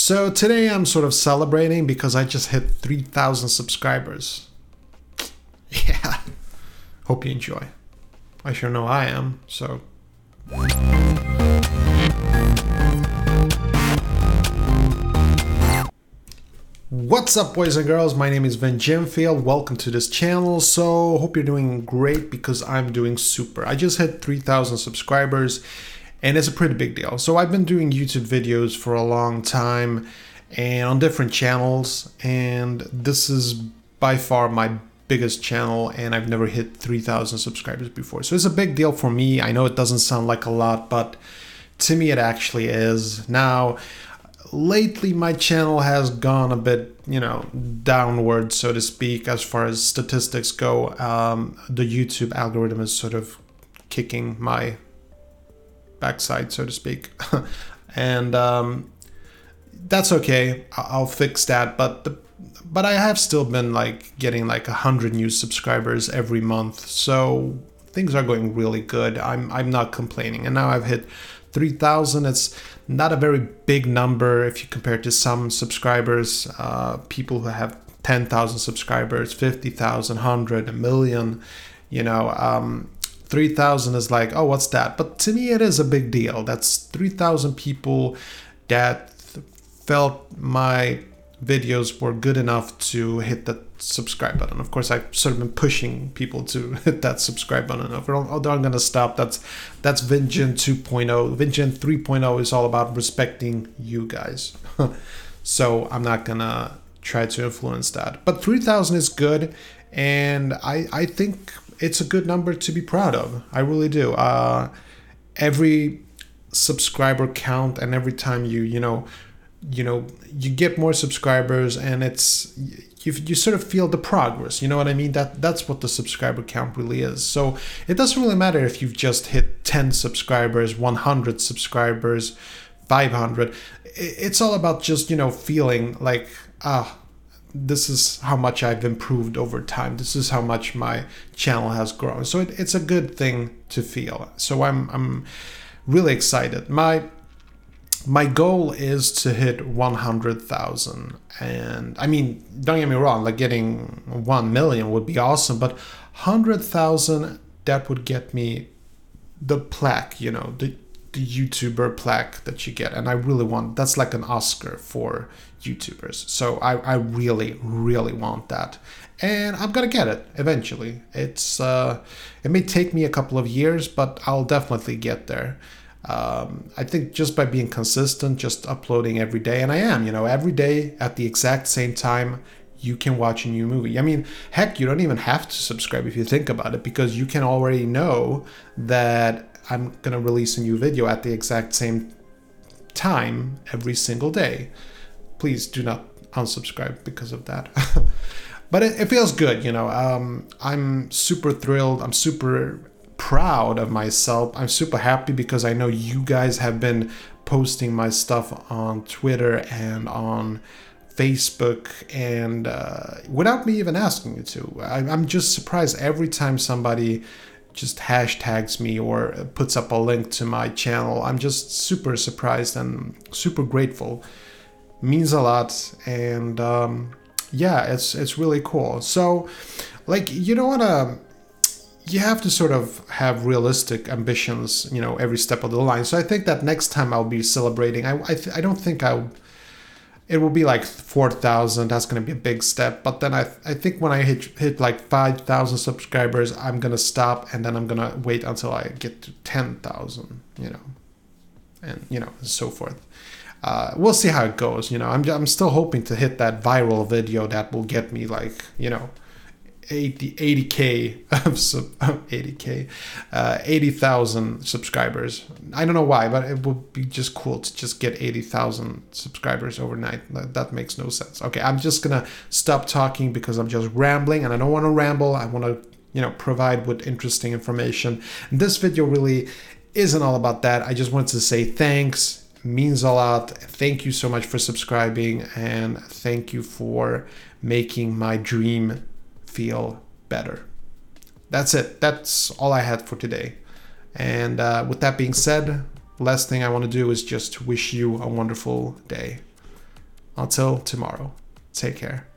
So today I'm sort of celebrating because I just hit 3,000 subscribers. Yeah. Hope you enjoy. I sure know I am, so. What's up, boys and girls? My name is Vin Gemfield. Welcome to this channel. So, hope you're doing great because I'm doing super. I just hit 3,000 subscribers and it's a pretty big deal. So, I've been doing YouTube videos for a long time and on different channels, and this is by far my biggest channel and I've never hit 3000 subscribers before. So it's a big deal for me. I know it doesn't sound like a lot, but to me it actually is. Now, lately my channel has gone a bit you know downward so to speak as far as statistics go um, the youtube algorithm is sort of kicking my backside so to speak. And um, that's okay. I'll fix that. But the, but i have still been like getting like a hundred new subscribers every month. So things are going really good. I'm i'm not complaining. And now i've hit 3000 it's not a very big number if you compare to some subscribers. Uh, people who have 10000 subscribers 50000 100 a million you know um, 3000 is like oh what's that but to me it is a big deal that's 3000 people that felt my videos were good enough to hit that subscribe button. Of course, I've sort of been pushing people to hit that subscribe button. If I'm, I'm to stop, that's that's VinGen 2.0. VinGen 3.0 is all about respecting you guys. so I'm not to try to influence that. But 3,000 is good, and I, I think it's a good number to be proud of. I really do. Uh, every subscriber count and every time you, you know, you know you get more subscribers and it's you, you sort of feel the progress you know what i mean that that's what the subscriber count really is so it doesn't really matter if you've just hit 10 subscribers 100 subscribers 500 it's all about just you know feeling like ah this is how much i've improved over time. This is how much my channel has grown. So it, it's a good thing to feel. So i'm i'm really excited. My my goal is to hit 100,000 and I mean don't get me wrong like getting 1 million would be awesome but 100,000 that would get me the plaque you know the the YouTuber plaque that you get and I really want that's like an Oscar for YouTubers. So I, I really really want that. And I'm gonna get it eventually. It's uh it may take me a couple of years but I'll definitely get there. Um, I think just by being consistent, just uploading every day, and I am, you know, every day at the exact same time, you can watch a new movie. I mean, heck, you don't even have to subscribe if you think about it, because you can already know that I'm gonna release a new video at the exact same time every single day. Please do not unsubscribe because of that. but it, it, feels good, you know. Um, I'm super thrilled. I'm super proud of myself. I'm super happy because I know you guys have been posting my stuff on Twitter and on Facebook and uh, without me even asking you to. I, I'm just surprised every time somebody just hashtags me or puts up a link to my channel. I'm just super surprised and super grateful. Means a lot, and um, yeah, it's it's really cool. So, like, you don't want to you have to sort of have realistic ambitions, you know, every step of the line. So I think that next time I'll be celebrating, I I, th- I don't think I it will be like 4,000. That's going to be a big step. But then I, I think when I hit, hit like 5,000 subscribers, I'm going to stop and then I'm going to wait until I get to 10,000, you know, and, you know, and so forth. Uh, we'll see how it goes. You know, I'm, I'm still hoping to hit that viral video that will get me like, you know, 80 80k of sub, 80k uh, 80,000 subscribers. I don't know why, but it would be just cool to just get 80,000 subscribers overnight. That, that makes no sense. Okay, I'm just going to stop talking because I'm just rambling and I don't want to ramble. I want to, you know, provide with interesting information. And this video really isn't all about that. I just wanted to say thanks means a lot. Thank you so much for subscribing and thank you for making my dream feel better. That's it. That's all I had for today. And uh, with that being said, last thing I want to do is just wish you a wonderful day. Until tomorrow, take care.